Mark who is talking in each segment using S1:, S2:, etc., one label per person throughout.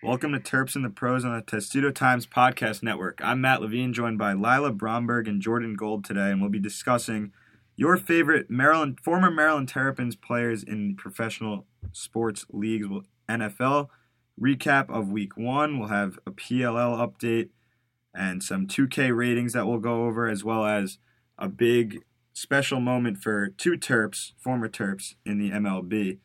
S1: Welcome to Terps in the Pros on the Testudo Times Podcast Network. I'm Matt Levine, joined by Lila Bromberg and Jordan Gold today, and we'll be discussing your favorite Maryland, former Maryland Terrapins players in professional sports leagues. NFL recap of Week One. We'll have a PLL update and some 2K ratings that we'll go over, as well as a big special moment for two Terps, former Terps in the MLB.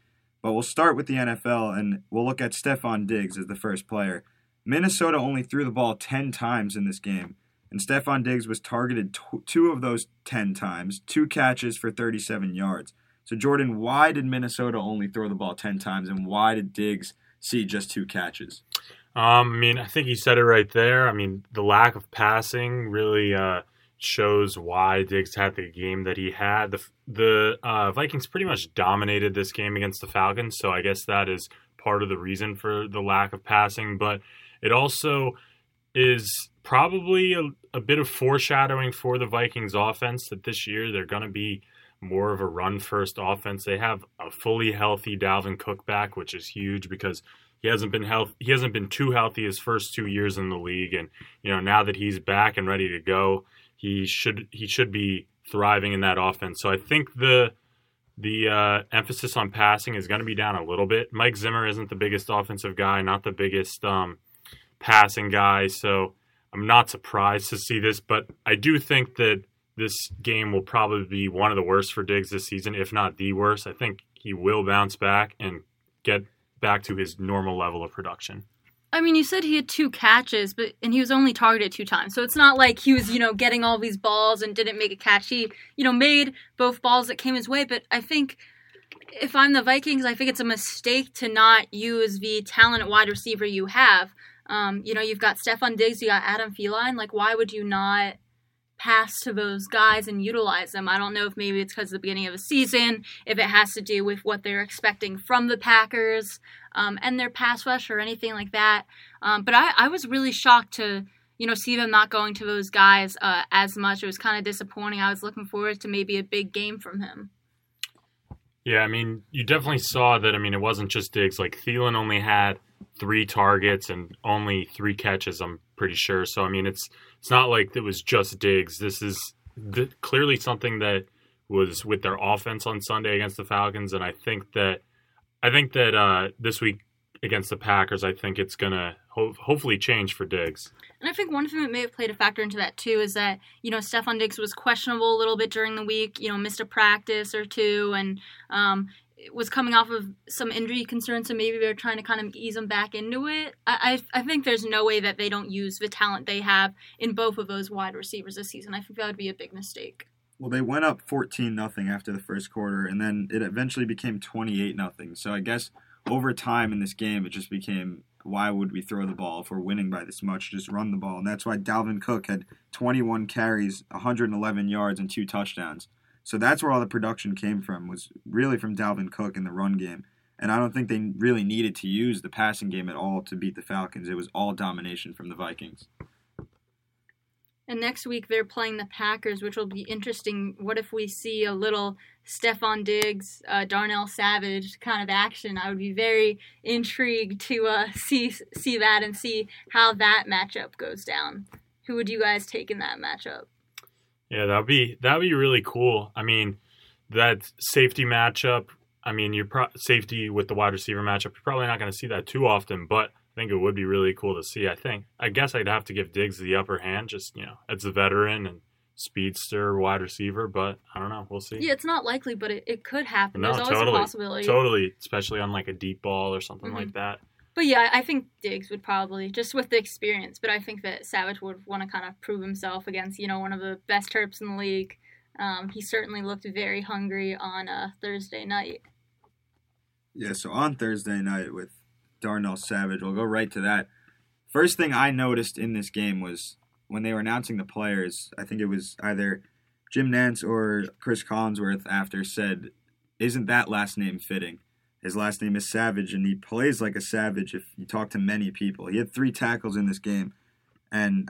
S1: But we'll start with the NFL and we'll look at Stefon Diggs as the first player. Minnesota only threw the ball 10 times in this game, and Stefon Diggs was targeted two of those 10 times, two catches for 37 yards. So, Jordan, why did Minnesota only throw the ball 10 times, and why did Diggs see just two catches?
S2: Um, I mean, I think you said it right there. I mean, the lack of passing really uh, shows why Diggs had the game that he had. The the uh, Vikings pretty much dominated this game against the Falcons, so I guess that is part of the reason for the lack of passing. But it also is probably a, a bit of foreshadowing for the Vikings offense that this year they're going to be more of a run first offense. They have a fully healthy Dalvin Cook back, which is huge because he hasn't been health he hasn't been too healthy his first two years in the league and you know now that he's back and ready to go he should he should be thriving in that offense. So I think the the uh, emphasis on passing is going to be down a little bit. Mike Zimmer isn't the biggest offensive guy, not the biggest um, passing guy, so I'm not surprised to see this. But I do think that this game will probably be one of the worst for Diggs this season, if not the worst. I think he will bounce back and get back to his normal level of production.
S3: I mean, you said he had two catches, but and he was only targeted two times. So it's not like he was, you know, getting all these balls and didn't make a catch. He, you know, made both balls that came his way. But I think if I'm the Vikings, I think it's a mistake to not use the talent at wide receiver you have. Um, you know, you've got Stefon Diggs, you got Adam Thielen. Like, why would you not pass to those guys and utilize them. I don't know if maybe it's because of the beginning of the season, if it has to do with what they're expecting from the Packers um, and their pass rush or anything like that. Um, but I, I was really shocked to you know see them not going to those guys uh, as much. It was kind of disappointing. I was looking forward to maybe a big game from him.
S2: Yeah, I mean, you definitely saw that. I mean, it wasn't just Diggs. Like Thielen only had three targets and only three catches. I'm pretty sure. So I mean, it's it's not like it was just Diggs. This is th- clearly something that was with their offense on Sunday against the Falcons, and I think that I think that uh, this week against the Packers, I think it's gonna ho- hopefully change for Diggs.
S3: And I think one thing that may have played a factor into that too is that you know Stefon Diggs was questionable a little bit during the week. You know, missed a practice or two, and um, was coming off of some injury concerns, so maybe they're trying to kind of ease him back into it. I, I, I think there's no way that they don't use the talent they have in both of those wide receivers this season. I think that would be a big mistake.
S1: Well, they went up 14 nothing after the first quarter, and then it eventually became 28 nothing. So I guess over time in this game, it just became why would we throw the ball if we're winning by this much? Just run the ball, and that's why Dalvin Cook had 21 carries, 111 yards, and two touchdowns. So that's where all the production came from, was really from Dalvin Cook in the run game. And I don't think they really needed to use the passing game at all to beat the Falcons. It was all domination from the Vikings.
S3: And next week they're playing the Packers, which will be interesting. What if we see a little Stefon Diggs, uh, Darnell Savage kind of action? I would be very intrigued to uh, see see that and see how that matchup goes down. Who would you guys take in that matchup?
S2: Yeah, that'd be that'd be really cool. I mean, that safety matchup. I mean, your pro- safety with the wide receiver matchup. You're probably not going to see that too often, but I think it would be really cool to see. I think. I guess I'd have to give Diggs the upper hand, just you know, as a veteran and speedster wide receiver. But I don't know. We'll see.
S3: Yeah, it's not likely, but it, it could happen. No, There's always
S2: totally,
S3: a possibility.
S2: Totally, especially on like a deep ball or something mm-hmm. like that.
S3: But yeah, I think Diggs would probably just with the experience. But I think that Savage would want to kind of prove himself against you know one of the best Terps in the league. Um, he certainly looked very hungry on uh, Thursday night.
S1: Yeah, so on Thursday night with Darnell Savage, we'll go right to that. First thing I noticed in this game was when they were announcing the players. I think it was either Jim Nantz or Chris Collinsworth after said, "Isn't that last name fitting?" His last name is Savage, and he plays like a savage if you talk to many people. He had three tackles in this game, and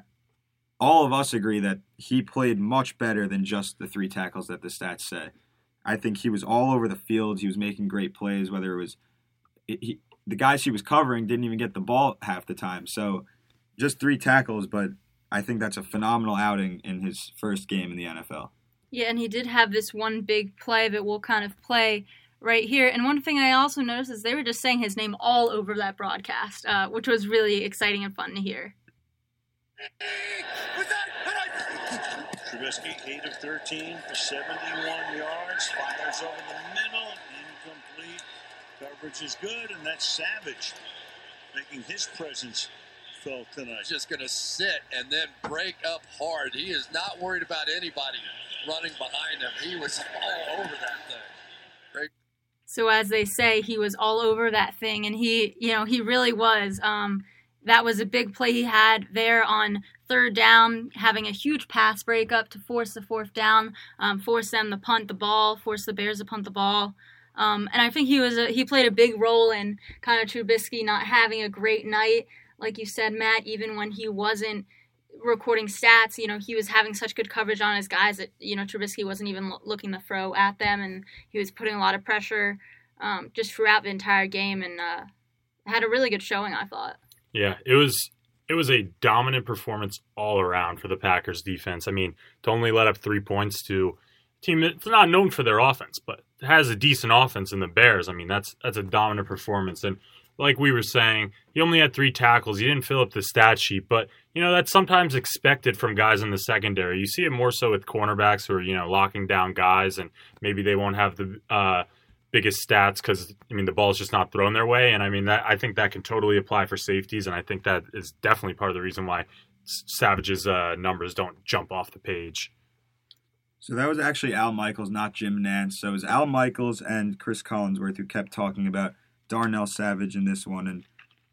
S1: all of us agree that he played much better than just the three tackles that the stats say. I think he was all over the field. He was making great plays, whether it was he, the guy she was covering didn't even get the ball half the time. So just three tackles, but I think that's a phenomenal outing in his first game in the NFL.
S3: Yeah, and he did have this one big play that we'll kind of play right here. And one thing I also noticed is they were just saying his name all over that broadcast, uh, which was really exciting and fun to hear.
S4: Trubisky, 8 of 13 for 71 yards. Fires over the middle. Incomplete. Coverage is good, and that's Savage making his presence felt tonight.
S5: He's just going to sit and then break up hard. He is not worried about anybody running behind him. He was all over that thing. Great.
S3: So as they say, he was all over that thing, and he, you know, he really was. Um, that was a big play he had there on third down, having a huge pass breakup to force the fourth down, um, force them to punt the ball, force the Bears to punt the ball. Um, and I think he was a, he played a big role in kind of Trubisky not having a great night, like you said, Matt. Even when he wasn't recording stats, you know, he was having such good coverage on his guys that you know Trubisky wasn't even looking to throw at them, and he was putting a lot of pressure um, just throughout the entire game, and uh, had a really good showing. I thought.
S2: Yeah, it was it was a dominant performance all around for the Packers defense. I mean, to only let up three points to team that's not known for their offense, but has a decent offense in the Bears. I mean, that's that's a dominant performance. And like we were saying, he only had three tackles. He didn't fill up the stat sheet, but you know that's sometimes expected from guys in the secondary. You see it more so with cornerbacks who are you know locking down guys, and maybe they won't have the uh, biggest stats because I mean the ball's just not thrown their way, and I mean that I think that can totally apply for safeties, and I think that is definitely part of the reason why Savage's uh, numbers don't jump off the page.
S1: So that was actually Al Michaels, not Jim Nantz. So it was Al Michaels and Chris Collinsworth who kept talking about Darnell Savage in this one. And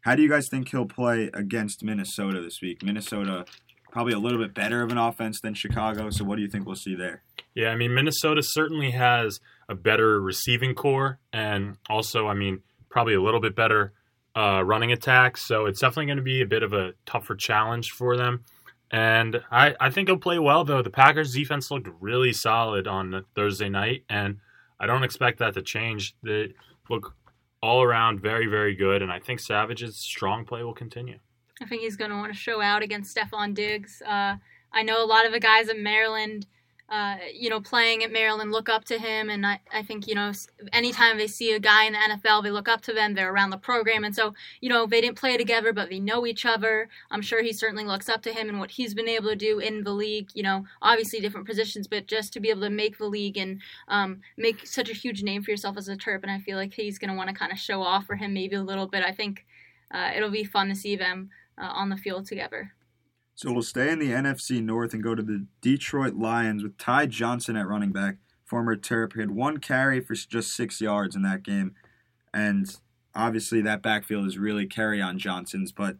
S1: how do you guys think he'll play against Minnesota this week? Minnesota probably a little bit better of an offense than Chicago. So what do you think we'll see there?
S2: Yeah, I mean Minnesota certainly has a better receiving corps, and also, I mean, probably a little bit better uh, running attack. So it's definitely going to be a bit of a tougher challenge for them. And I, I think he'll play well, though. The Packers' defense looked really solid on Thursday night, and I don't expect that to change. They look all around very, very good, and I think Savage's strong play will continue.
S3: I think he's going to want to show out against Stefon Diggs. Uh, I know a lot of the guys in Maryland – uh, you know, playing at Maryland look up to him. And I, I think, you know, anytime they see a guy in the NFL, they look up to them. They're around the program. And so, you know, they didn't play together, but they know each other. I'm sure he certainly looks up to him and what he's been able to do in the league. You know, obviously different positions, but just to be able to make the league and um, make such a huge name for yourself as a Terp. And I feel like he's going to want to kind of show off for him maybe a little bit. I think uh, it'll be fun to see them uh, on the field together.
S1: So we'll stay in the NFC North and go to the Detroit Lions with Ty Johnson at running back. Former Terp had one carry for just six yards in that game. And obviously, that backfield is really Kerryon Johnson's, but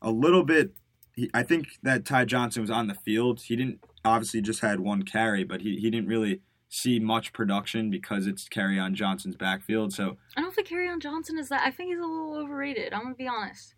S1: a little bit. He, I think that Ty Johnson was on the field. He didn't obviously just had one carry, but he, he didn't really see much production because it's Kerryon Johnson's backfield. So
S3: I don't think Kerryon Johnson is that. I think he's a little overrated. I'm gonna be honest.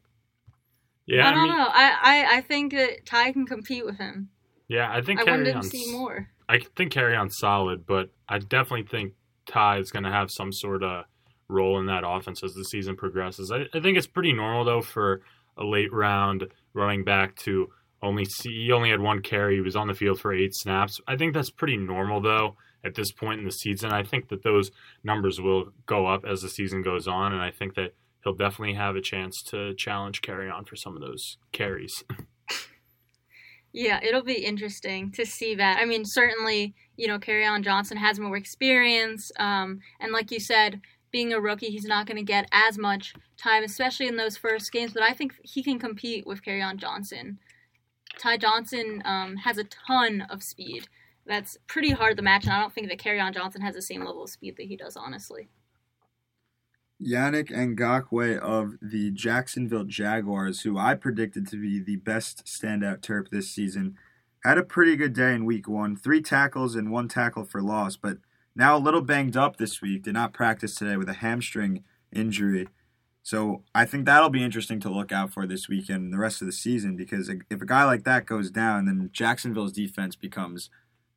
S2: Yeah,
S3: I don't I mean, know. I, I I think that Ty can compete with him.
S2: Yeah, I think
S3: I
S2: wanted
S3: to see more.
S2: I think Kerryon's solid, but I definitely think Ty is going to have some sort of role in that offense as the season progresses. I, I think it's pretty normal though for a late round running back to only see he only had one carry. He was on the field for eight snaps. I think that's pretty normal though at this point in the season. I think that those numbers will go up as the season goes on, and I think that he'll definitely have a chance to challenge Kerryon for some of those carries.
S3: yeah, it'll be interesting to see that. I mean, certainly, you know, Kerryon Johnson has more experience, um, and like you said, being a rookie, he's not going to get as much time, especially in those first games. But I think he can compete with Kerryon Johnson. Ty Johnson um, has a ton of speed. That's pretty hard to match, and I don't think that Kerryon Johnson has the same level of speed that he does, honestly.
S1: Yannick Ngakoue of the Jacksonville Jaguars, who I predicted to be the best standout Terp this season, had a pretty good day in week one. Three tackles and one tackle for loss, but now a little banged up this week. Did not practice today with a hamstring injury. So I think that'll be interesting to look out for this weekend and the rest of the season because if a guy like that goes down, then Jacksonville's defense becomes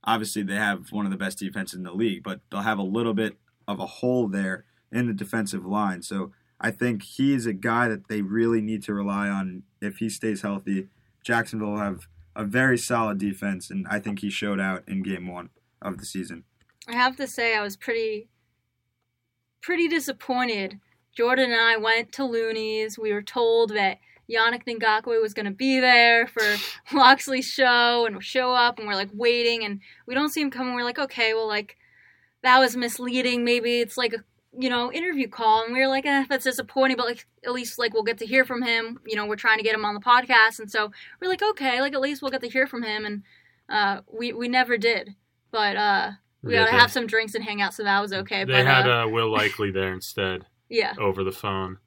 S1: obviously they have one of the best defenses in the league, but they'll have a little bit of a hole there in the defensive line. So I think he is a guy that they really need to rely on if he stays healthy. Jacksonville will have a very solid defense, and I think he showed out in game one of the season.
S3: I have to say I was pretty pretty disappointed. Jordan and I went to Looney's. We were told that Yannick Ngakoue was going to be there for Locksley's show and show up, and we're like waiting, and we don't see him coming. We're like, okay, well, like that was misleading. Maybe it's like a you know interview call, and we were like, eh, that's disappointing, but like at least like we'll get to hear from him. You know, we're trying to get him on the podcast, and so we're like, okay, like at least we'll get to hear from him, and uh, we we never did, but uh, we
S2: Yeah,
S3: got to have some drinks and hang out, so that was okay.
S2: They
S3: but
S2: had
S3: uh,
S2: uh, Will Likely there instead
S3: yeah,
S2: over the phone.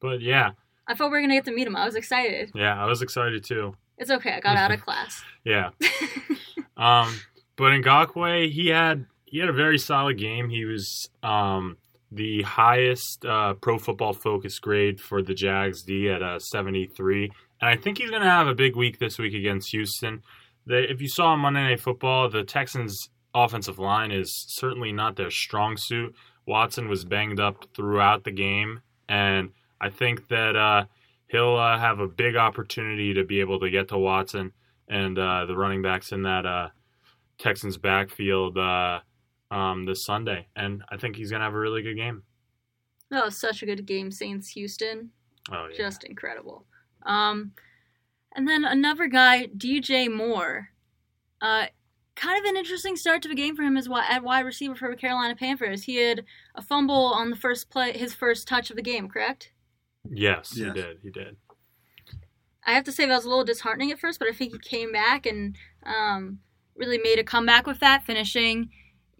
S2: But yeah,
S3: I thought we were gonna get to meet him. I was excited.
S2: yeah, I was excited too.
S3: It's okay. I got out of class.
S2: Yeah. um, but in Ngakoue, he had he had a very solid game. He was um, the highest uh, Pro Football Focus grade for the Jags D at uh, 73, and I think he's going to have a big week this week against Houston. If you saw on Monday Night Football, the Texans' offensive line is certainly not their strong suit. Watson was banged up throughout the game, and I think that uh, he'll uh, have a big opportunity to be able to get to Watson and uh, the running backs in that uh, Texans backfield um, this Sunday, and I think he's gonna have a really good game.
S3: That was such a good game, Saints Houston.
S2: Oh yeah,
S3: Just incredible. Um, and then another guy, DJ Moore. Uh, kind of an interesting start to the game for him as wi- at wide receiver for the Carolina Panthers. He had a fumble on the first play, his first touch of the game, correct?
S2: yes, he did, he did.
S3: I have to say that was a little disheartening at first, but I think he came back and um, really made a comeback with that, finishing.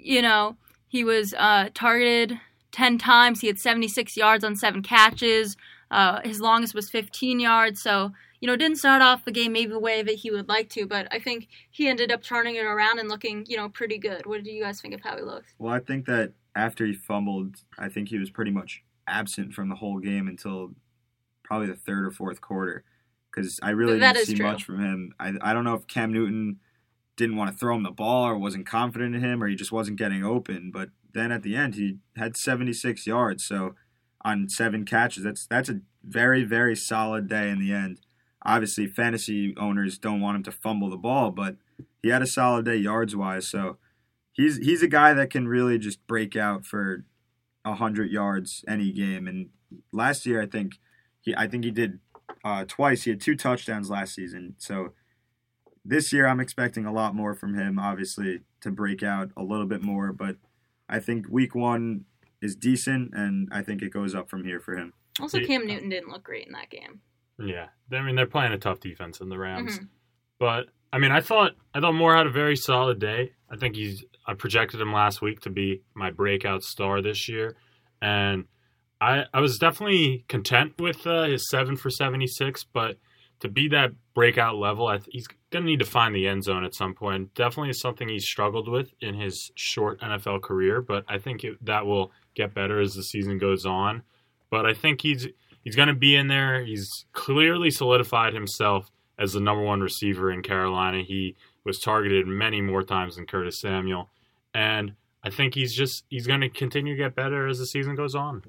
S3: You know, he was uh, targeted 10 times. He had 76 yards on seven catches. Uh, his longest was 15 yards. So, you know, didn't start off the game maybe the way that he would like to, but I think he ended up turning it around and looking, you know, pretty good. What do you guys think of how he looked?
S1: Well, I think that after he fumbled, I think he was pretty much absent from the whole game until probably the third or fourth quarter. Because I really
S3: That
S1: didn't see
S3: true.
S1: much from him. I, I don't know if Cam Newton didn't want to throw him the ball or wasn't confident in him or he just wasn't getting open. But then at the end, he had 76 yards. So on seven catches, that's that's a very, very solid day in the end. Obviously, fantasy owners don't want him to fumble the ball, but he had a solid day yards wise. So he's he's a guy that can really just break out for hundred yards any game. And last year, I think he I think he did uh, twice. He had two touchdowns last season. So this year, I'm expecting a lot more from him. Obviously, to break out a little bit more, but I think week one is decent, and I think it goes up from here for him.
S3: Also, Cam Newton didn't look great in that game.
S2: Yeah, I mean they're playing a tough defense in the Rams,
S3: Mhm.
S2: but I mean I thought I thought Moore had a very solid day. I think he's I projected him last week to be my breakout star this year, and I I was definitely content with uh, his seven for seventy six, but to be that breakout level, I th- he's gonna need to find the end zone at some point. Definitely something he's struggled with in his short NFL career, but I think it, that will get better as the season goes on. But I think he's he's going to be in there. He's clearly solidified himself as the number one receiver in Carolina. He was targeted many more times than Curtis Samuel, and I think he's just he's going to continue to get better as the season goes on.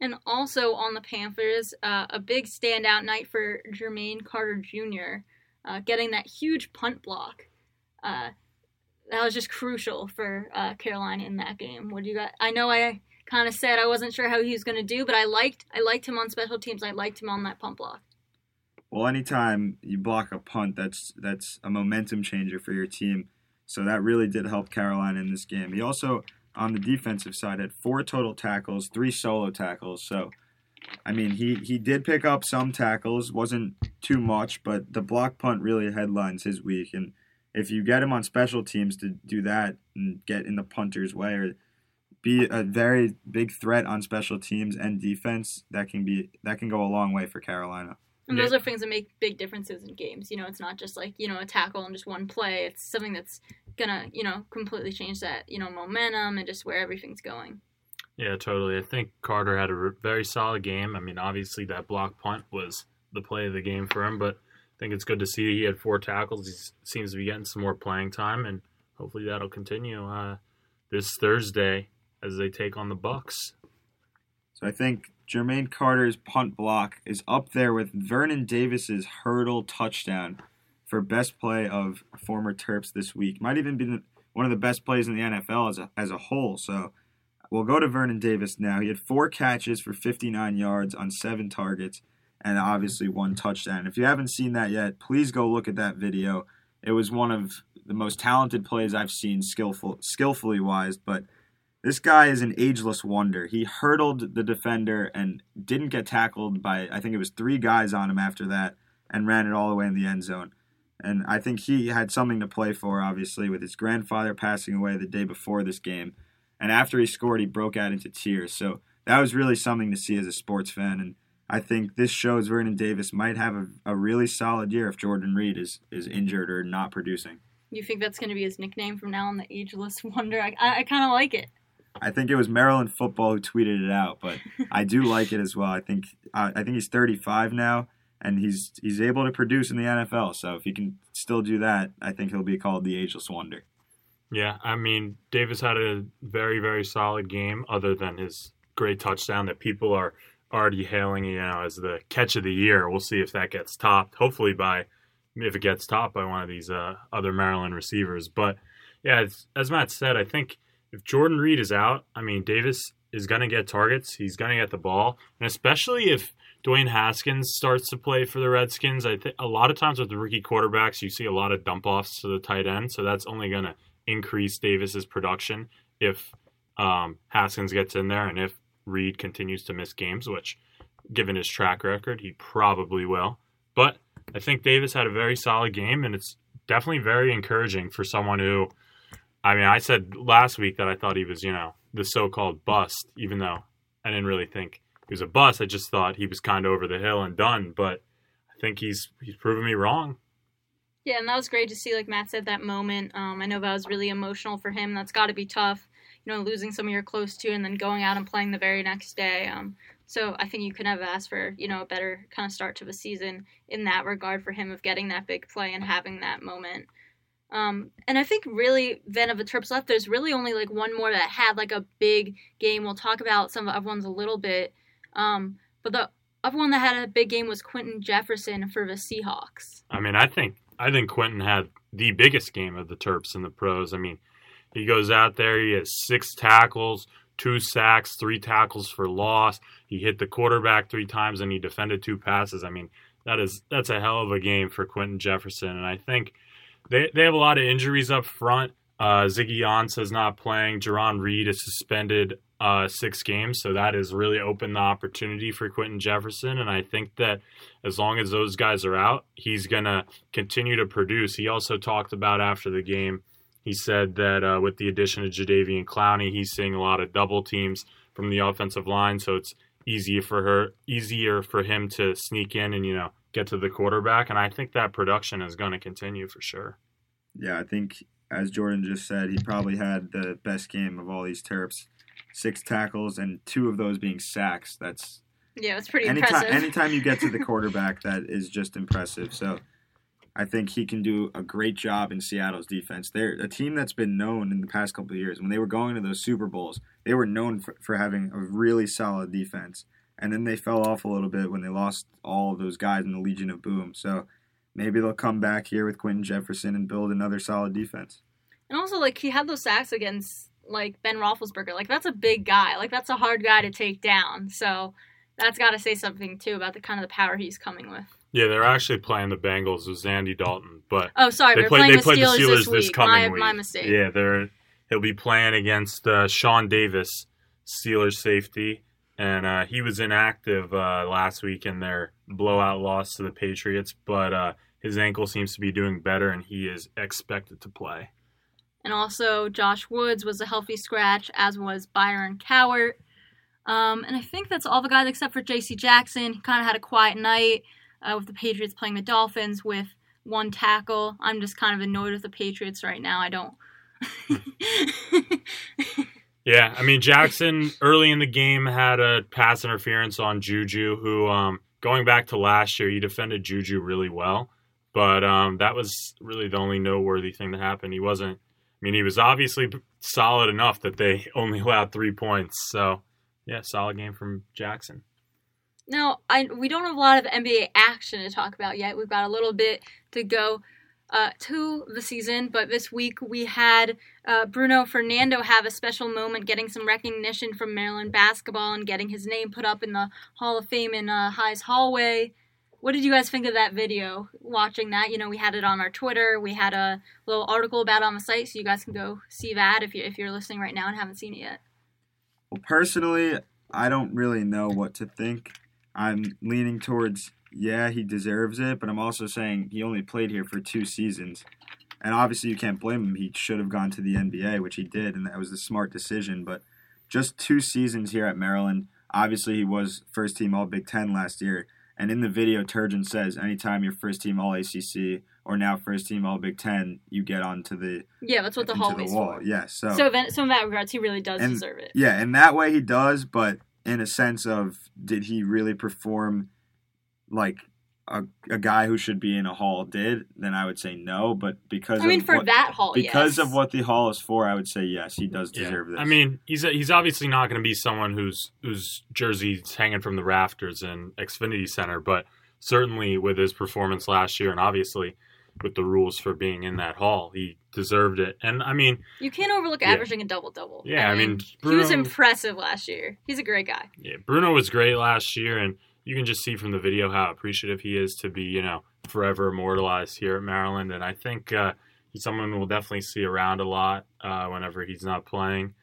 S3: And also on the Panthers, uh, a big standout night for Jermaine Carter Jr. Uh, getting that huge punt block. Uh, that was just crucial for uh, Carolina in that game. What do you got? I know I kind of said I wasn't sure how he was going to do, but I liked I liked him on special teams. I liked him on that punt block.
S1: Well, anytime you block a punt, that's that's a momentum changer for your team. So that really did help Carolina in this game. He also, on the defensive side, had four total tackles, three solo tackles. So, I mean, he he did pick up some tackles, wasn't too much, but the block punt really headlines his week. And if you get him on special teams to do that and get in the punter's way or be a very big threat on special teams and defense, that can be that can go a long way for Carolina.
S3: And
S2: Yeah.
S3: those are things that make big differences in games. You know, it's not just like, you know, a tackle and just one play. It's something that's gonna, you know, completely change that, you know, momentum and just where everything's going.
S2: Yeah, totally. I think Carter had a very solid game. I mean, obviously that block punt was the play of the game for him, but I think it's good to see he had four tackles. He seems to be getting some more playing time, and hopefully that'll continue uh, this Thursday as they take on the Bucs.
S1: So I think Jermaine Carter's punt block is up there with Vernon Davis's hurdle touchdown for best play of former Terps this week. Might even be one of the best plays in the NFL as a, as a whole. So we'll go to Vernon Davis now. He had four catches for 59 yards on seven targets and obviously one touchdown. If you haven't seen that yet, please go look at that video. It was one of the most talented plays I've seen, skillful, skillfully wise. But this guy is an ageless wonder. He hurdled the defender and didn't get tackled by I think it was three guys on him after that, and ran it all the way in the end zone. And I think he had something to play for, obviously, with his grandfather passing away the day before this game. And after he scored, he broke out into tears. So that was really something to see as a sports fan. And I think this shows Vernon Davis might have a, a really solid year if Jordan Reed is, is injured or not producing.
S3: You think that's going to be his nickname from now on, the Ageless Wonder? I, I, I kind of like it.
S1: I think it was Maryland football who tweeted it out, but I do like it as well. I think uh, I think he's 35 now, and he's he's able to produce in the NFL. So if he can still do that, I think he'll be called the ageless wonder.
S2: Yeah, I mean Davis had a very very solid game, other than his great touchdown that people are already hailing, you know, as the catch of the year. We'll see if that gets topped. Hopefully by if it gets topped by one of these uh, other Maryland receivers. But yeah, as Matt said, I think if Jordan Reed is out, I mean Davis is going to get targets. He's going to get the ball, and especially if Dwayne Haskins starts to play for the Redskins, I think a lot of times with the rookie quarterbacks, you see a lot of dump offs to the tight end. So that's only going to increase Davis's production if um, Haskins gets in there and if Reed continues to miss games, which, given his track record, he probably will. But I think Davis had a very solid game, and it's definitely very encouraging for someone who, I mean, I said last week that I thought he was, you know, the so called bust, even though I didn't really think he was a bust. I just thought he was kind of over the hill and done. But I think he's he's proven me wrong.
S3: Yeah, and that was great to see, like Matt said, that moment. Um, I know that was really emotional for him. That's got to be tough you know, losing someone you're close to and then going out and playing the very next day. Um, so I think you could have asked for, you know, a better kind of start to the season in that regard for him of getting that big play and having that moment. Um, and I think really then of the Terps left, there's really only like one more that had like a big game. We'll talk about some of the other ones a little bit. Um, but the other one that had a big game was Quinton Jefferson for the Seahawks.
S2: I mean, I think I think Quinton had the biggest game of the Terps in the pros. I mean, he goes out there, he has six tackles, two sacks, three tackles for loss. He hit the quarterback three times and he defended two passes. I mean, that is that's a hell of a game for Quinton Jefferson. And I think they they have a lot of injuries up front. Uh, Ziggy Ansah is not playing. Jarran Reed is suspended uh, six games, so that has really opened the opportunity for Quinton Jefferson. And I think that as long as those guys are out, he's gonna continue to produce. He also talked about after the game he said that uh, with the addition of Jadeveon Clowney, he's seeing a lot of double teams from the offensive line, so it's easier for her, easier for him to sneak in and you know get to the quarterback. And I think that production is going to continue for sure.
S1: Yeah, I think as Jordan just said, he probably had the best game of all these Terps. Six tackles and two of those being sacks. That's
S3: yeah, it's pretty
S1: anytime,
S3: impressive.
S1: anytime you get to the quarterback, that is just impressive. So I think he can do a great job in Seattle's defense. They're a team that's been known in the past couple of years. When they were going to those Super Bowls, they were known for, for having a really solid defense. And then they fell off a little bit when they lost all of those guys in the Legion of Boom. So maybe they'll come back here with Quinton Jefferson and build another solid defense.
S3: And also, like, he had those sacks against, like, Ben Roethlisberger. Like, that's a big guy. Like, that's a hard guy to take down. So that's got to say something, too, about the kind of the power he's coming with.
S2: Yeah, they're actually playing the Bengals with Andy Dalton, but
S3: oh, sorry,
S2: they play, they
S3: the
S2: play
S3: Steelers,
S2: the Steelers
S3: this, week.
S2: coming
S3: my,
S2: week.
S3: My mistake.
S2: Yeah, they're he'll be playing against uh, Sean Davis, Steelers safety, and uh, he was inactive uh, last week in their blowout loss to the Patriots, but uh, his ankle seems to be doing better, and he is expected to play.
S3: And also, Josh Woods was a healthy scratch, as was Byron Cowart. Um, and I think that's all the guys except for J.C. Jackson. He kind of had a quiet night uh, with the Patriots playing the Dolphins with one tackle. I'm just kind of annoyed with the Patriots right now. I don't.
S2: yeah, I mean Jackson early in the game had a pass interference on Juju, who um, going back to last year, he defended Juju really well, but um, that was really the only noteworthy thing that happened. He wasn't. Mean, he was obviously solid enough that they only allowed three points. So, yeah, solid game from Jackson.
S3: Now, I we don't have a lot of NBA action to talk about yet. We've got a little bit to go uh, to the season, but this week we had uh, Bruno Fernando have a special moment, getting some recognition from Maryland basketball and getting his name put up in the Hall of Fame in uh, High's hallway. What did you guys think of that video? Watching that, you know, we had it on our Twitter. We had a little article about on the site, so you guys can go see that if you if you're listening right now and haven't seen it yet.
S1: Well, personally, I don't really know what to think. I'm leaning towards yeah, he deserves it, but I'm also saying he only played here for two seasons. And obviously, you can't blame him. He should have gone to the NBA, which he did, and that was the smart decision. But just two seasons here at Maryland. Obviously, he was first team All Big Ten last year. And in the video, Turgeon says anytime you're first team All ACC or now first team All Big Ten, you get onto the
S3: Yeah, that's what the hallway's
S1: the wall.
S3: for.
S1: Yeah, so,
S3: So, then, so in that regards, he really does
S1: And-
S3: deserve it.
S1: yeah, in that way he does, but in a sense of did he really perform like a, a guy who should be in a hall did, then I would say no. But because
S3: I mean,
S1: of
S3: for
S1: what,
S3: that hall,
S1: because
S3: yes.
S1: of what the hall is for, I would say yes, he does deserve this.
S2: I mean, he's he's obviously not going to be someone whose whose jersey's hanging from the rafters in Xfinity Center, but certainly with his performance last year, and obviously with the rules for being in that hall, he deserved it. And I mean,
S3: you can't overlook
S2: Yeah.
S3: averaging a double double.
S2: Yeah, I mean,
S3: he was impressive last year. He's a great guy.
S2: yeah, Bruno was great last year, and you can just see from the video how appreciative he is to be, you know, forever immortalized here at Maryland. And I think uh, he's someone we'll definitely see around a lot uh, whenever he's not playing.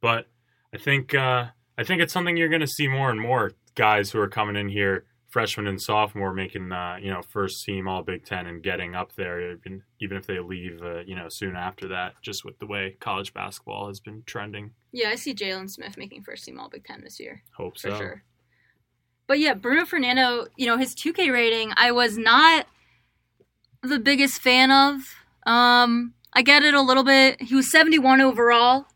S2: But I think uh, I think it's something you're going to see more and more guys who are coming in here, freshman and sophomore, making uh, you know first team All Big Ten and getting up there, even even if they leave, uh, you know, soon after that. Just with the way college basketball has been trending.
S3: Yeah, I see Jalen Smith making first team All Big Ten this year
S2: Hope
S3: for
S2: so.
S3: sure. But yeah, Bruno Fernando, you know his 2K rating, I was not the biggest fan of. Um, I get it a little bit. He was 71 overall,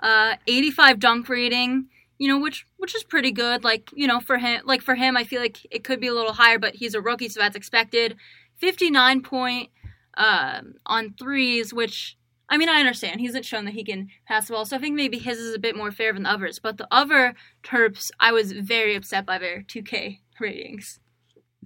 S3: uh, 85 dunk rating. You know, which which is pretty good. Like you know, for him, like for him, I feel like it could be a little higher, but he's a rookie, so that's expected. 59 point um, on threes, which I mean, I understand. He hasn't shown that he can pass the ball, so I think maybe his is a bit more fair than the others. But the other Terps, I was very upset by their 2K ratings.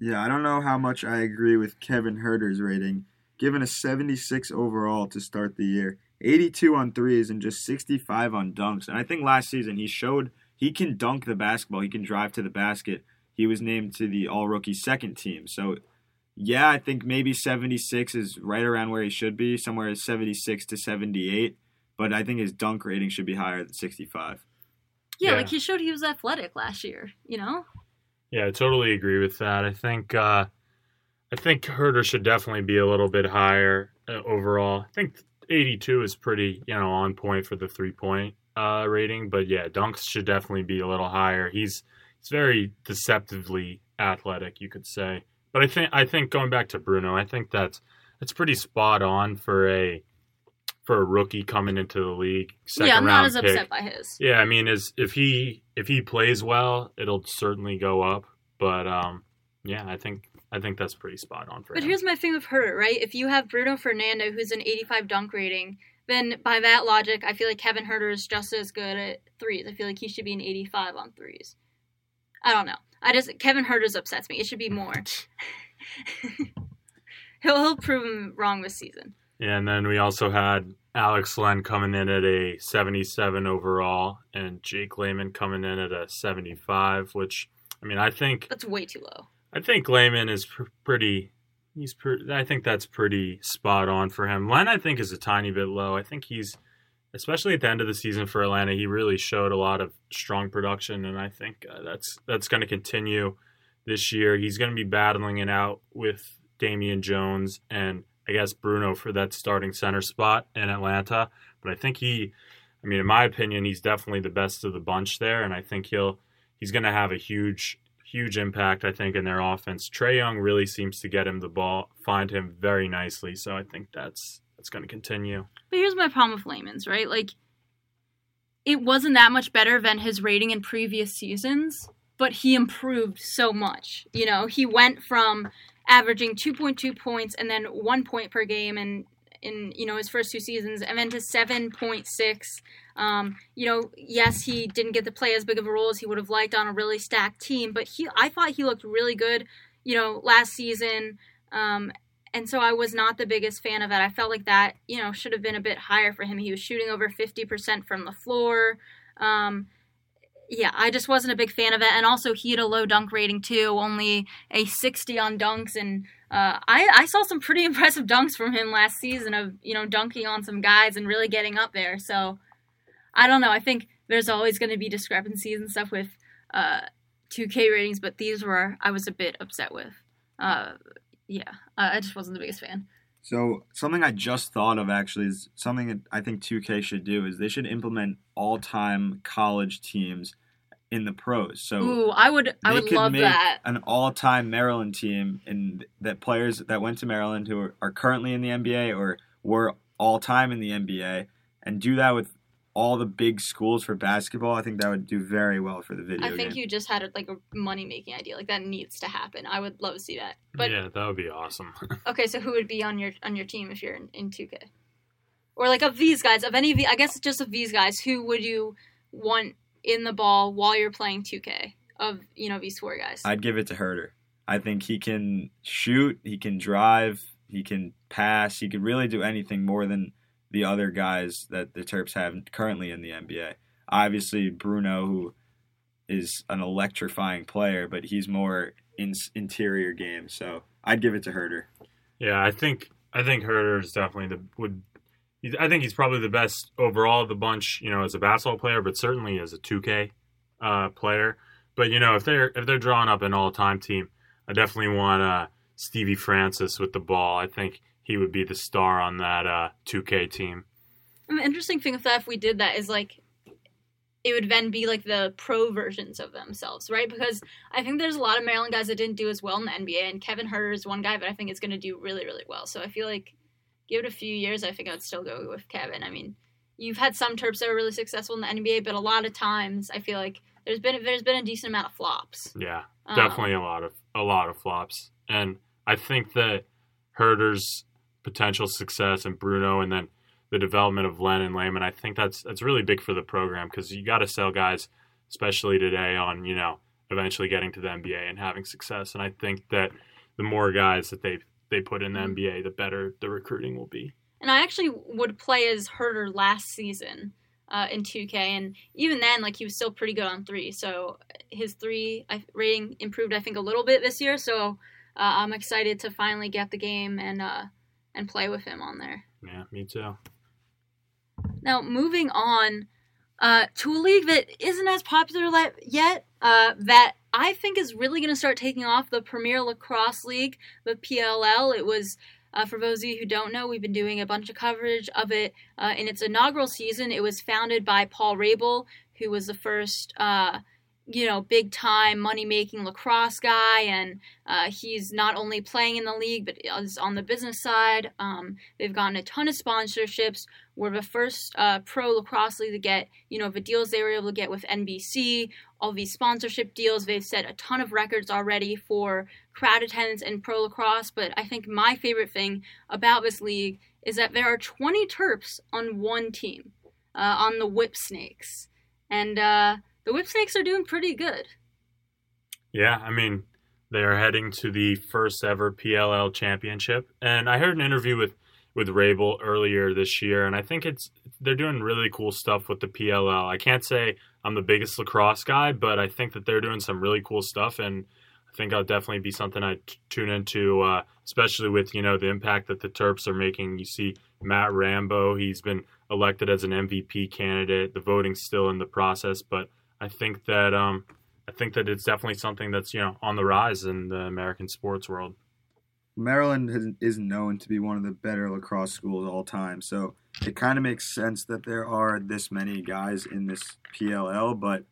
S1: yeah, I don't know how much I agree with Kevin Huerter's rating, given a 76 overall to start the year, 82 on threes and just 65 on dunks. And I think last season he showed he can dunk the basketball, he can drive to the basket. He was named to the All Rookie second team, so yeah, I think maybe 76 is right around where he should be, somewhere 76 to 78. But I think his dunk rating should be higher than 65.
S3: Yeah,
S2: Yeah.
S3: like he showed he was athletic last year, you know?
S2: Yeah, I totally agree with that. I think uh, I think Huerter should definitely be a little bit higher uh, overall. I think 82 is pretty, you know, on point for the three point uh, rating, but yeah, dunks should definitely be a little higher. He's he's very deceptively athletic, you could say. But I think I think going back to Bruno, I think that's that's pretty spot on for a for a rookie coming into the league. Second
S3: yeah, I'm not as
S2: pick.
S3: upset by his.
S2: Yeah, I mean, is if he if he plays well, it'll certainly go up. But um, yeah, I think I think that's pretty spot on for
S3: But
S2: him.
S3: here's my thing with Huerter, right? If you have Bruno Fernando, who's an 85 dunk rating, then by that logic, I feel like Kevin Huerter is just as good at threes. I feel like he should be an 85 on threes. I don't know. I just Kevin Huerter's upsets me. It should be more. he'll he'll prove him wrong this season.
S2: Yeah, and then we also had Alex Len coming in at a 77 overall, and Jake Layman coming in at a 75. Which I mean, I think
S3: That's way too low.
S2: I think Layman is pr- pretty. He's pre- I think that's pretty spot on for him. Len, I think, is a tiny bit low. I think he's, especially at the end of the season for Atlanta, he really showed a lot of strong production, and I think uh, that's that's going to continue this year. He's going to be battling it out with Damian Jones and I guess Bruno for that starting center spot in Atlanta. But I think he, I mean, in my opinion, he's definitely the best of the bunch there, and I think he'll he's going to have a huge huge impact, I think, in their offense. Trae Young really seems to get him the ball, find him very nicely. So I think that's that's going to continue.
S3: But here's my problem with Layman's, right? Like, it wasn't that much better than his rating in previous seasons, but he improved so much. You know, he went from averaging 2.2 points and then one point per game in in you know his first two seasons, and then to 7.6 Um, you know, yes, he didn't get to play as big of a role as he would have liked on a really stacked team, but he I thought he looked really good, you know, last season. Um, and so I was not the biggest fan of that. I felt like that, you know, should have been a bit higher for him. He was shooting over 50% from the floor. Um, yeah, I just wasn't a big fan of it. And also, he had a low dunk rating too, only a 60 on dunks. And uh, I, I saw some pretty impressive dunks from him last season of, you know, dunking on some guys and really getting up there. So I don't know. I think there's always going to be discrepancies and stuff with uh, 2K ratings, but these were, I was a bit upset with. Uh, yeah, I just wasn't the biggest fan.
S1: So something I just thought of actually is something that I think 2K should do is they should implement all-time college teams in the pros. So
S3: Ooh, I would I would love that.
S1: An all-time Maryland team and that players that went to Maryland who are, are currently in the NBA or were all-time in the NBA and do that with all the big schools for basketball, I think that would do very well for the video.
S3: I think
S1: game.
S3: you just had a, like a money making idea. Like that needs to happen. I would love to see that. But
S2: yeah, that would be awesome.
S3: okay, so who would be on your on your team if you're in, in 2K? Or like of these guys, of any of the, I guess just of these guys, who would you want in the ball while you're playing 2K? Of you know these four guys.
S1: I'd give it to Huerter. I think he can shoot, he can drive, he can pass, he could really do anything more than the other guys that the Terps have currently in the NBA. Obviously, Bruno, who is an electrifying player, but he's more in interior game. So I'd give it to Huerter.
S2: Yeah, I think I think Huerter is definitely the would. I think he's probably the best overall of the bunch. You know, as a basketball player, but certainly as a 2K uh, player. But you know, if they're if they're drawing up an all time team, I definitely want uh, Stevie Francis with the ball. I think he would be the star on that uh, 2K team.
S3: The interesting thing with that, if we did that, is like it would then be like the pro versions of themselves, right? Because I think there's a lot of Maryland guys that didn't do as well in the NBA, and Kevin Huerter is one guy that I think is going to do really, really well. So I feel like give it a few years, I think I'd still go with Kevin. I mean, you've had some Terps that were really successful in the NBA, but a lot of times I feel like there's been there's been a decent amount of flops.
S2: Yeah, definitely um, a lot of a lot of flops, and I think that Huerter's potential success and Bruno, and then the development of Len and Layman. I think that's that's really big for the program because you got to sell guys, especially today, on you know eventually getting to the NBA and having success. And I think that the more guys that they they put in the NBA, mm-hmm. the better the recruiting will be.
S3: And I actually would play as Huerter last season uh, in 2K, and even then, like he was still pretty good on three. So his three rating improved, I think, a little bit this year. So uh, I'm excited to finally get the game and uh, and play with him on there.
S2: Yeah, me too.
S3: Now, moving on uh, to a league that isn't as popular yet, uh, that I think is really going to start taking off the Premier Lacrosse League, the PLL. It was, uh, for those of you who don't know, we've been doing a bunch of coverage of it uh, in its inaugural season. It was founded by Paul Rabil, who was the first uh, you know, big time money making lacrosse guy, and uh, he's not only playing in the league but is on the business side. Um, they've gotten a ton of sponsorships. We're the first uh, pro lacrosse league to get, you know, the deals they were able to get with NBC, all these sponsorship deals. They've set a ton of records already for crowd attendance and pro lacrosse. But I think my favorite thing about this league is that there are 20 Terps on one team, uh, on the Whip Snakes, and uh, the Whip Snakes are doing pretty good.
S2: Yeah, I mean, they are heading to the first ever PLL championship, and I heard an interview with with Rabil earlier this year, and I think it's they're doing really cool stuff with the PLL. I can't say I'm the biggest lacrosse guy, but I think that they're doing some really cool stuff, and I think I'll definitely be something I t- tune into, uh, especially with you know the impact that the Terps are making. You see Matt Rambo, he's been elected as an MVP candidate. The voting's still in the process, but I think that um, I think that it's definitely something that's you know on the rise in the American sports world.
S1: Maryland has, is known to be one of the better lacrosse schools of all time, so it kind of makes sense that there are this many guys in this PLL. But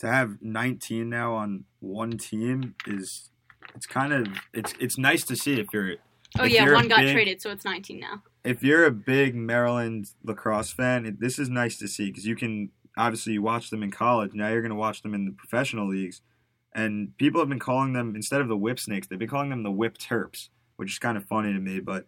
S1: to have 19 now on one team is it's kind of it's it's nice to see if you're.
S3: Oh
S1: if
S3: yeah, one got big, traded, so it's 19 now.
S1: If you're a big Maryland lacrosse fan, it, this is nice to see because you can obviously you watch them in college. Now you're going to watch them in the professional leagues. And people have been calling them instead of the whip snakes, they've been calling them the whip terps, which is kind of funny to me. But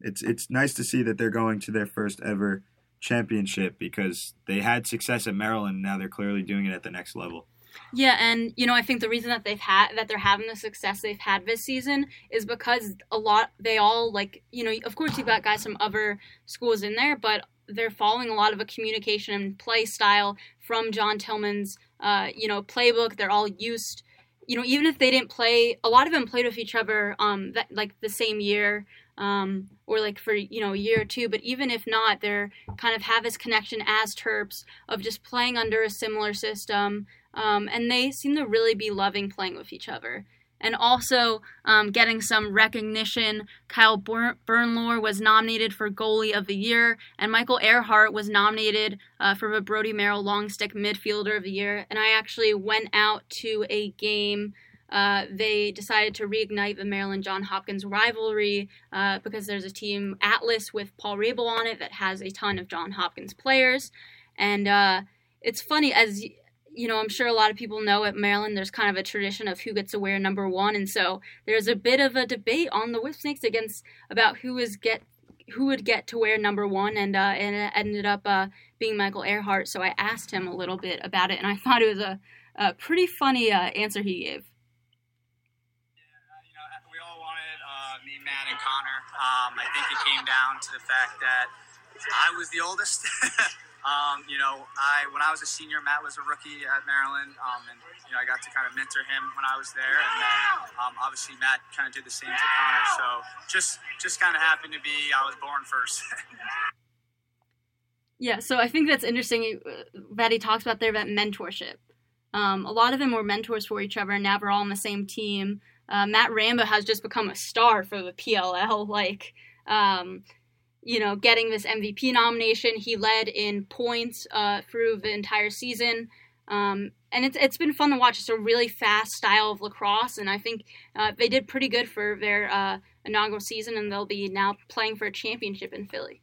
S1: it's it's nice to see that they're going to their first ever championship because they had success at Maryland. Now they're clearly doing it at the next level.
S3: Yeah, and you know, I think the reason that they've had that they're having the success they've had this season is because a lot they all like, you know, of course you've got guys from other schools in there, but they're following a lot of a communication and play style from John Tillman's uh, you know, playbook. They're all used you know, even if they didn't play, a lot of them played with each other, um, that like the same year, um, or like for you know a year or two. But even if not, they're kind of have this connection as Terps of just playing under a similar system, um, and they seem to really be loving playing with each other. And also um, getting some recognition. Kyle Bernlohr was nominated for Goalie of the Year, and Michael Ehrhardt was nominated uh, for the Brodie Merrill Long Stick Midfielder of the Year. And I actually went out to a game uh, they decided to reignite the Maryland John Hopkins rivalry uh, because there's a team Atlas with Paul Rabil on it that has a ton of John Hopkins players, and uh, it's funny as you know I'm sure a lot of people know at Maryland there's kind of a tradition of who gets to wear number one, and so there's a bit of a debate on the Whipsnakes against about who is get who would get to wear number one, and uh, and it ended up uh, being Michael Ehrhardt. So I asked him a little bit about it, and I thought it was a, a pretty funny uh, answer he gave.
S6: Uh you know, we all wanted uh me, Matt and Connor. Um, I think it came down to the fact that I was the oldest. um, you know, I when I was a senior, Matt was a rookie at Maryland, um, and you know I got to kind of mentor him when I was there, and then um, obviously Matt kind of did the same to Connor. So just just kind of happened to be I was born first.
S3: yeah, so I think that's interesting uh, that he talks about there that mentorship. Um, a lot of them were mentors for each other, and now we're all on the same team. Uh, Matt Rambo has just become a star for the PLL. Like, um, you know, getting this MVP nomination. He led in points uh, through the entire season. Um, and it's, it's been fun to watch. It's a really fast style of lacrosse, and I think uh, they did pretty good for their uh, inaugural season, and they'll be now playing for a championship in Philly.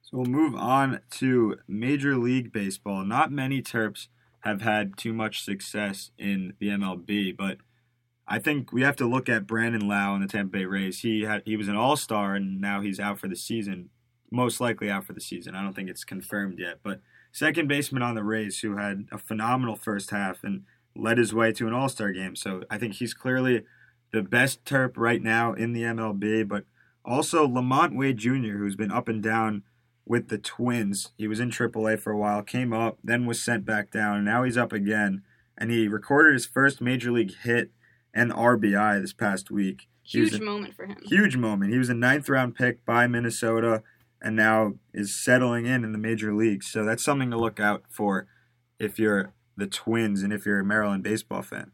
S1: So we'll move on to Major League Baseball. Not many Terps have had too much success in the MLB, but I think we have to look at Brandon Lowe in the Tampa Bay Rays. He had he was an All Star and now he's out for the season, most likely out for the season. I don't think it's confirmed yet, but second baseman on the Rays who had a phenomenal first half and led his way to an All Star game. So I think he's clearly the best Terp right now in the MLB, but also LaMonte Wade Jr., who's been up and down with the Twins. He was in AAA for a while, came up, then was sent back down, now he's up again. And he recorded his first major league hit and RBI this past week.
S3: Huge a, moment for him.
S1: Huge moment. He was a ninth round pick by Minnesota and now is settling in in the major leagues. So that's something to look out for if you're the Twins and if you're a Maryland baseball fan.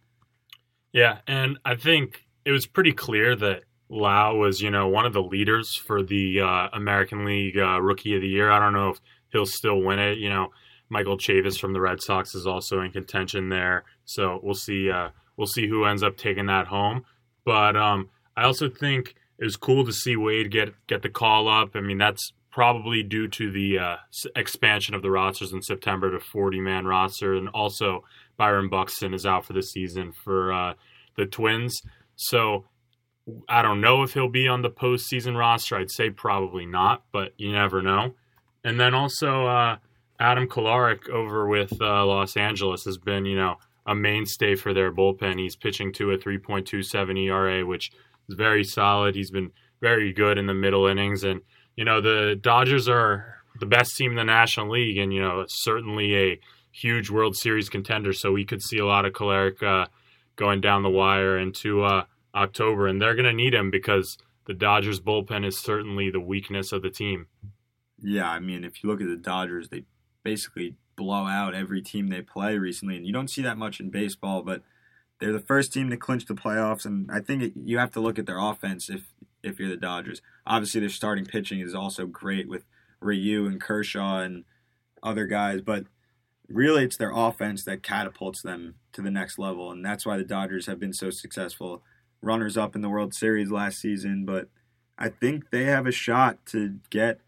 S2: Yeah, and I think it was pretty clear that Lowe was, you know, one of the leaders for the uh, American League uh, Rookie of the Year. I don't know if he'll still win it. You know, Michael Chavis from the Red Sox is also in contention there, so we'll see. Uh, we'll see who ends up taking that home. But um, I also think it was cool to see Wade get get the call up. I mean, that's probably due to the uh, expansion of the rosters in September to 40 man roster, and also Byron Buxton is out for the season for uh, the Twins. So I don't know if he'll be on the postseason roster. I'd say probably not, but you never know. And then also uh, Adam Kolarek over with uh, Los Angeles has been, you know, a mainstay for their bullpen. He's pitching to a 3.27 ERA, which is very solid. He's been very good in the middle innings, and you know the Dodgers are the best team in the National League, and you know certainly a huge World Series contender. So we could see a lot of Kolarek uh, going down the wire into uh, October, and they're going to need him because the Dodgers bullpen is certainly the weakness of the team.
S1: Yeah, I mean, if you look at the Dodgers, they basically blow out every team they play recently, and you don't see that much in baseball. But they're the first team to clinch the playoffs, and I think it, you have to look at their offense if if you're the Dodgers. Obviously, their starting pitching is also great with Ryu and Kershaw and other guys, but really it's their offense that catapults them to the next level, and that's why the Dodgers have been so successful runners up in the World Series last season, but I think they have a shot to get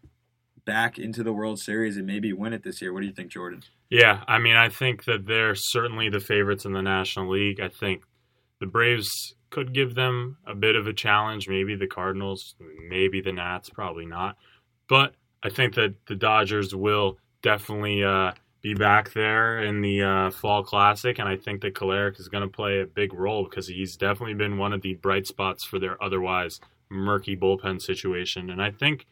S1: back into the World Series and maybe win it this year. What do you think, Jordan?
S2: Yeah, I mean, I think that they're certainly the favorites in the National League. I think the Braves could give them a bit of a challenge. Maybe the Cardinals, maybe the Nats, probably not. But I think that the Dodgers will definitely uh, be back there in the uh, Fall Classic, and I think that Kolarek is going to play a big role because he's definitely been one of the bright spots for their otherwise murky bullpen situation. And I think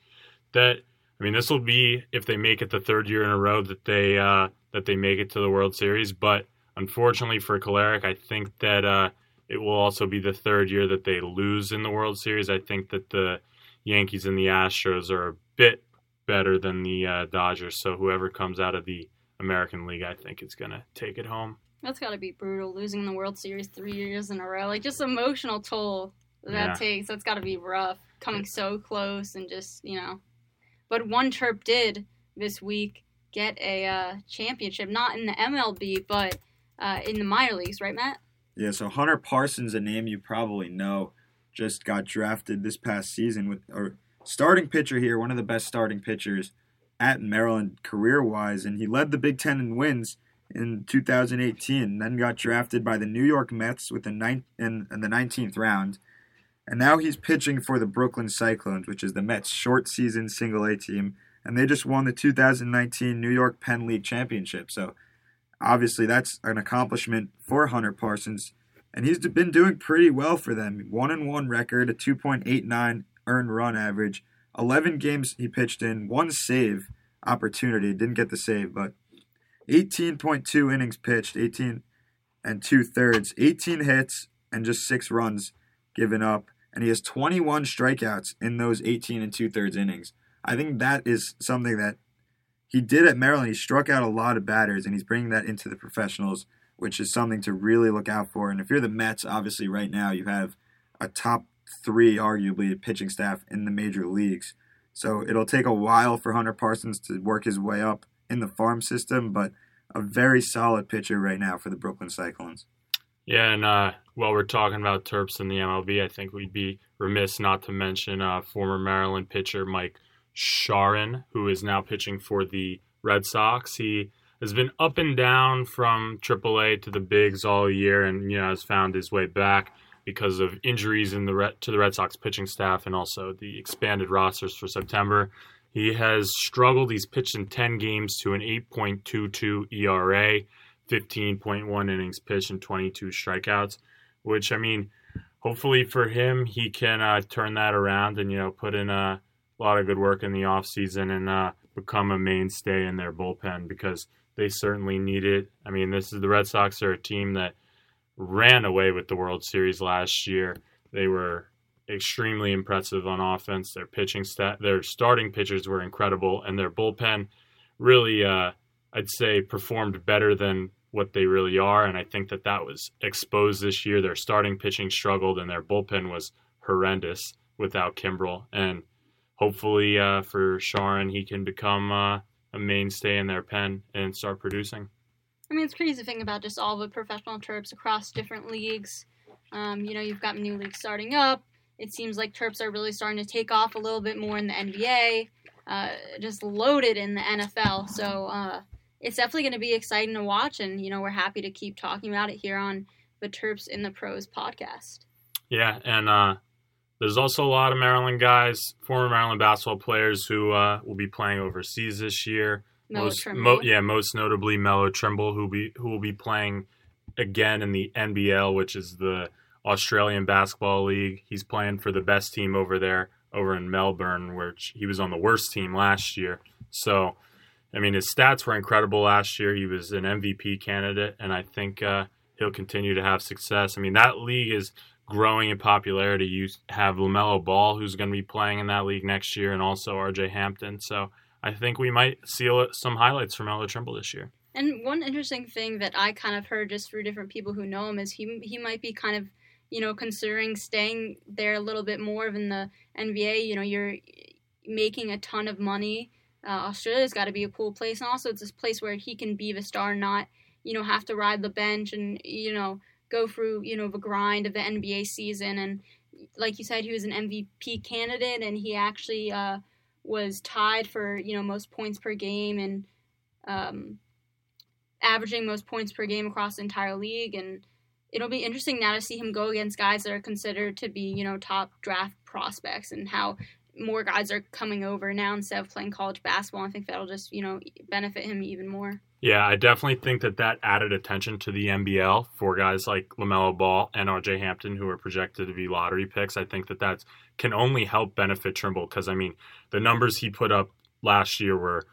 S2: that I mean this will be if they make it the third year in a row that they uh, that they make it to the World Series, but unfortunately for Kolarek, I think that uh, it will also be the third year that they lose in the World Series. I think that the Yankees and the Astros are a bit better than the uh, Dodgers. So whoever comes out of the American League, I think, is going to take it home.
S3: That's got to be brutal, losing the World Series three years in a row. Like, just emotional toll that
S2: Yeah.
S3: takes. That's got to be rough, coming so close and just, you know. But one Terp did this week get a uh, championship, not in the MLB, but uh, in the minor leagues, right, Matt?
S1: Yeah, so Hunter Parsons, a name you probably know, just got drafted this past season with a starting pitcher here, one of the best starting pitchers at Maryland career wise, and he led the Big Ten in wins in 2018, then got drafted by the New York Mets with the ninth in, in the 19th round. And now he's pitching for the Brooklyn Cyclones, which is the Mets' short season single A team, and they just won the 2019 New York Penn League Championship. So obviously that's an accomplishment for Hunter Parsons, and he's been doing pretty well for them. One and one record, a 2.89 earned run average, 11 games he pitched in, one save opportunity, didn't get the save, but 18.2 innings pitched, 18 and two thirds, 18 hits and just six runs given up, and he has 21 strikeouts in those 18 and two thirds innings. I think that is something that he did at Maryland. He struck out a lot of batters, and he's bringing that into the professionals, which is something to really look out for. And if you're the Mets, obviously, right now you have a top three, arguably, pitching staff in the major leagues. So it'll take a while for Hunter Parsons to work his way up in the farm system, but a very solid pitcher right now for the Brooklyn Cyclones.
S2: Yeah, and uh, while we're talking about Terps and the MLB, I think we'd be remiss not to mention uh, former Maryland pitcher Mike Shawaryn, who is now pitching for the Red Sox. He has been up and down from AAA to the bigs all year, and you know has found his way back because of injuries in the Red, to the Red Sox pitching staff and also the expanded rosters for September. He has struggled. He's pitched in 10 games to an 8.22 ERA. 15.1 innings pitched and 22 strikeouts, which I mean, hopefully for him, he can uh, turn that around and you know put in a lot of good work in the offseason and uh, become a mainstay in their bullpen because they certainly need it. I mean, this is the Red Sox are a team that ran away with the World Series last year. They were extremely impressive on offense. Their pitching stat, their starting pitchers were incredible, and their bullpen really, uh, I'd say, performed better than what they really are. And I think that that was exposed this year. Their starting pitching struggled, and their bullpen was horrendous without Kimbrel. And hopefully, uh, for Shawaryn, he can become uh, a mainstay in their pen and start producing.
S3: I mean, it's crazy to think about just all the professional Terps across different leagues. Um, you know, you've got new leagues starting up. It seems like Terps are really starting to take off a little bit more in the NBA. Uh, just loaded in the NFL. So uh, it's definitely going to be exciting to watch, and you know, we're happy to keep talking about it here on the Terps in the Pros podcast.
S2: Yeah, and uh, there's also a lot of Maryland guys, former Maryland basketball players, who uh, will be playing overseas this year.
S3: Melo
S2: most, mo- yeah, most notably Melo Trimble, who be who will be playing again in the NBL, which is the Australian Basketball League. He's playing for the best team over there, over in Melbourne, which he was on the worst team last year. So, I mean, his stats were incredible last year. He was an MVP candidate, and I think uh, he'll continue to have success. I mean, that league is growing in popularity. You have LaMelo Ball, who's going to be playing in that league next year, and also RJ Hampton. So, I think we might see some highlights from Melo Trimble this year.
S3: And one interesting thing that I kind of heard just through different people who know him is he he might be kind of you know considering staying there a little bit more than the NBA. You know, you're making a ton of money. Uh, Australia's got to be a cool place, and also it's this place where he can be the star, not you know have to ride the bench and you know go through you know the grind of the NBA season. And like you said, he was an MVP candidate, and he actually uh, was tied for you know most points per game and. Um, averaging most points per game across the entire league and it'll be interesting now to see him go against guys that are considered to be you know top draft prospects and how more guys are coming over now instead of playing college basketball. I think that'll just you know benefit him even more.
S2: Yeah, I definitely think that that added attention to the NBL for guys like LaMelo Ball and RJ Hampton, who are projected to be lottery picks. I think that that can only help benefit Trimble because I mean the numbers he put up last year were,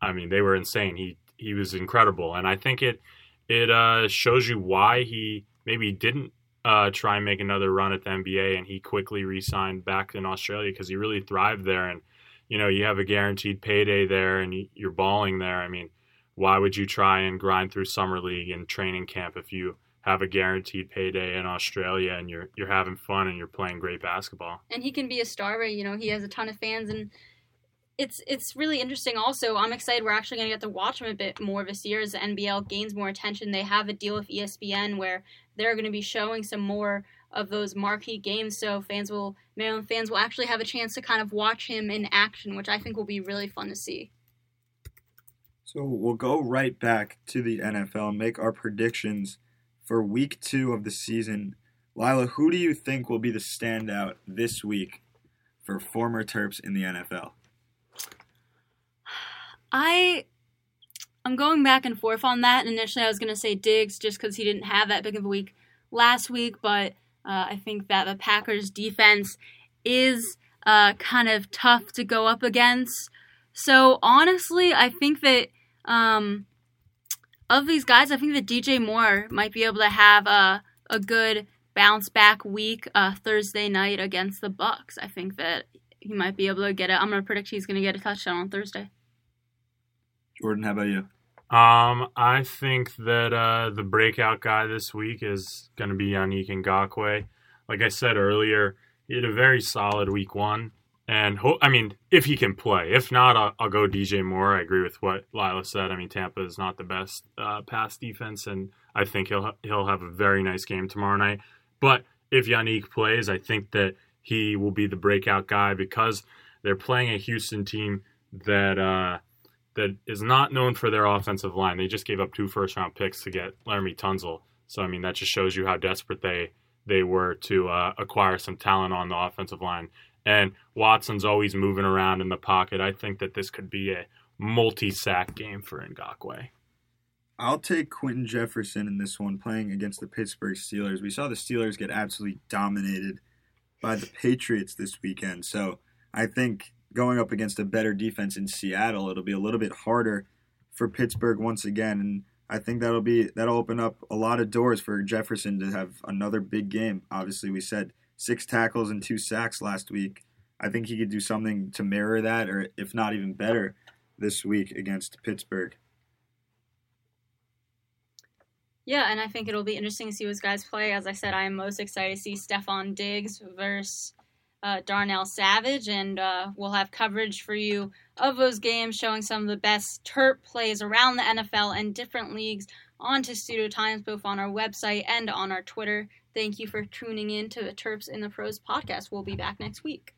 S2: I mean they were insane. He he was incredible, and I think it it uh, shows you why he maybe didn't uh, try and make another run at the NBA, and he quickly re-signed back in Australia because he really thrived there. And you know you have a guaranteed payday there, and you're balling there. I mean why would you try and grind through summer league and training camp if you have a guaranteed payday in Australia and you're you're having fun and you're playing great basketball.
S3: And he can be a star, you know, he has a ton of fans and it's it's really interesting also. I'm excited we're actually going to get to watch him a bit more this year as the NBL gains more attention. They have a deal with ESPN where they're going to be showing some more of those marquee games so fans will Maryland fans will actually have a chance to kind of watch him in action, which I think will be really fun to see.
S1: So we'll go right back to the NFL and make our predictions for week two of the season. Lila, who do you think will be the standout this week for former Terps in the NFL?
S3: I I'm going back and forth on that. Initially, I was going to say Diggs just because he didn't have that big of a week last week, but uh, I think that the Packers defense is uh, kind of tough to go up against. So honestly, I think that um, of these guys, I think that DJ Moore might be able to have a a good bounce back week uh, Thursday night against the Bucs. I think that he might be able to get it. I'm going to predict he's going to get a touchdown on Thursday.
S1: Jordan, how about you?
S2: Um, I think that uh, the breakout guy this week is going to be Yannick Ngakoue. Like I said earlier, he had a very solid week one. And ho- I mean, if he can play, if not, I'll, I'll, go DJ Moore. I agree with what Lila said. I mean, Tampa is not the best uh, pass defense, and I think he'll ha- he'll have a very nice game tomorrow night. But if Yannick plays, I think that he will be the breakout guy because they're playing a Houston team that uh, that is not known for their offensive line. They just gave up two first round picks to get Laremy Tunsil. So I mean, that just shows you how desperate they they were to uh, acquire some talent on the offensive line. And Watson's always moving around in the pocket. I think that this could be a multi-sack game for Ngakoue.
S1: I'll take Quinton Jefferson in this one playing against the Pittsburgh Steelers. We saw the Steelers get absolutely dominated by the Patriots this weekend. So I think going up against a better defense in Seattle, it'll be a little bit harder for Pittsburgh once again. And I think that'll be that'll open up a lot of doors for Jefferson to have another big game. Obviously, we said six tackles and two sacks last week. I think he could do something to mirror that, or if not even better, this week against Pittsburgh.
S3: Yeah, and I think it'll be interesting to see those guys play. As I said, I am most excited to see Stefon Diggs versus uh, Darnell Savage, and uh, we'll have coverage for you of those games, showing some of the best Terp plays around the NFL and different leagues on Testudo Times, both on our website and on our Twitter. Thank you for tuning in to the Terps in the Pros podcast. We'll be back next week.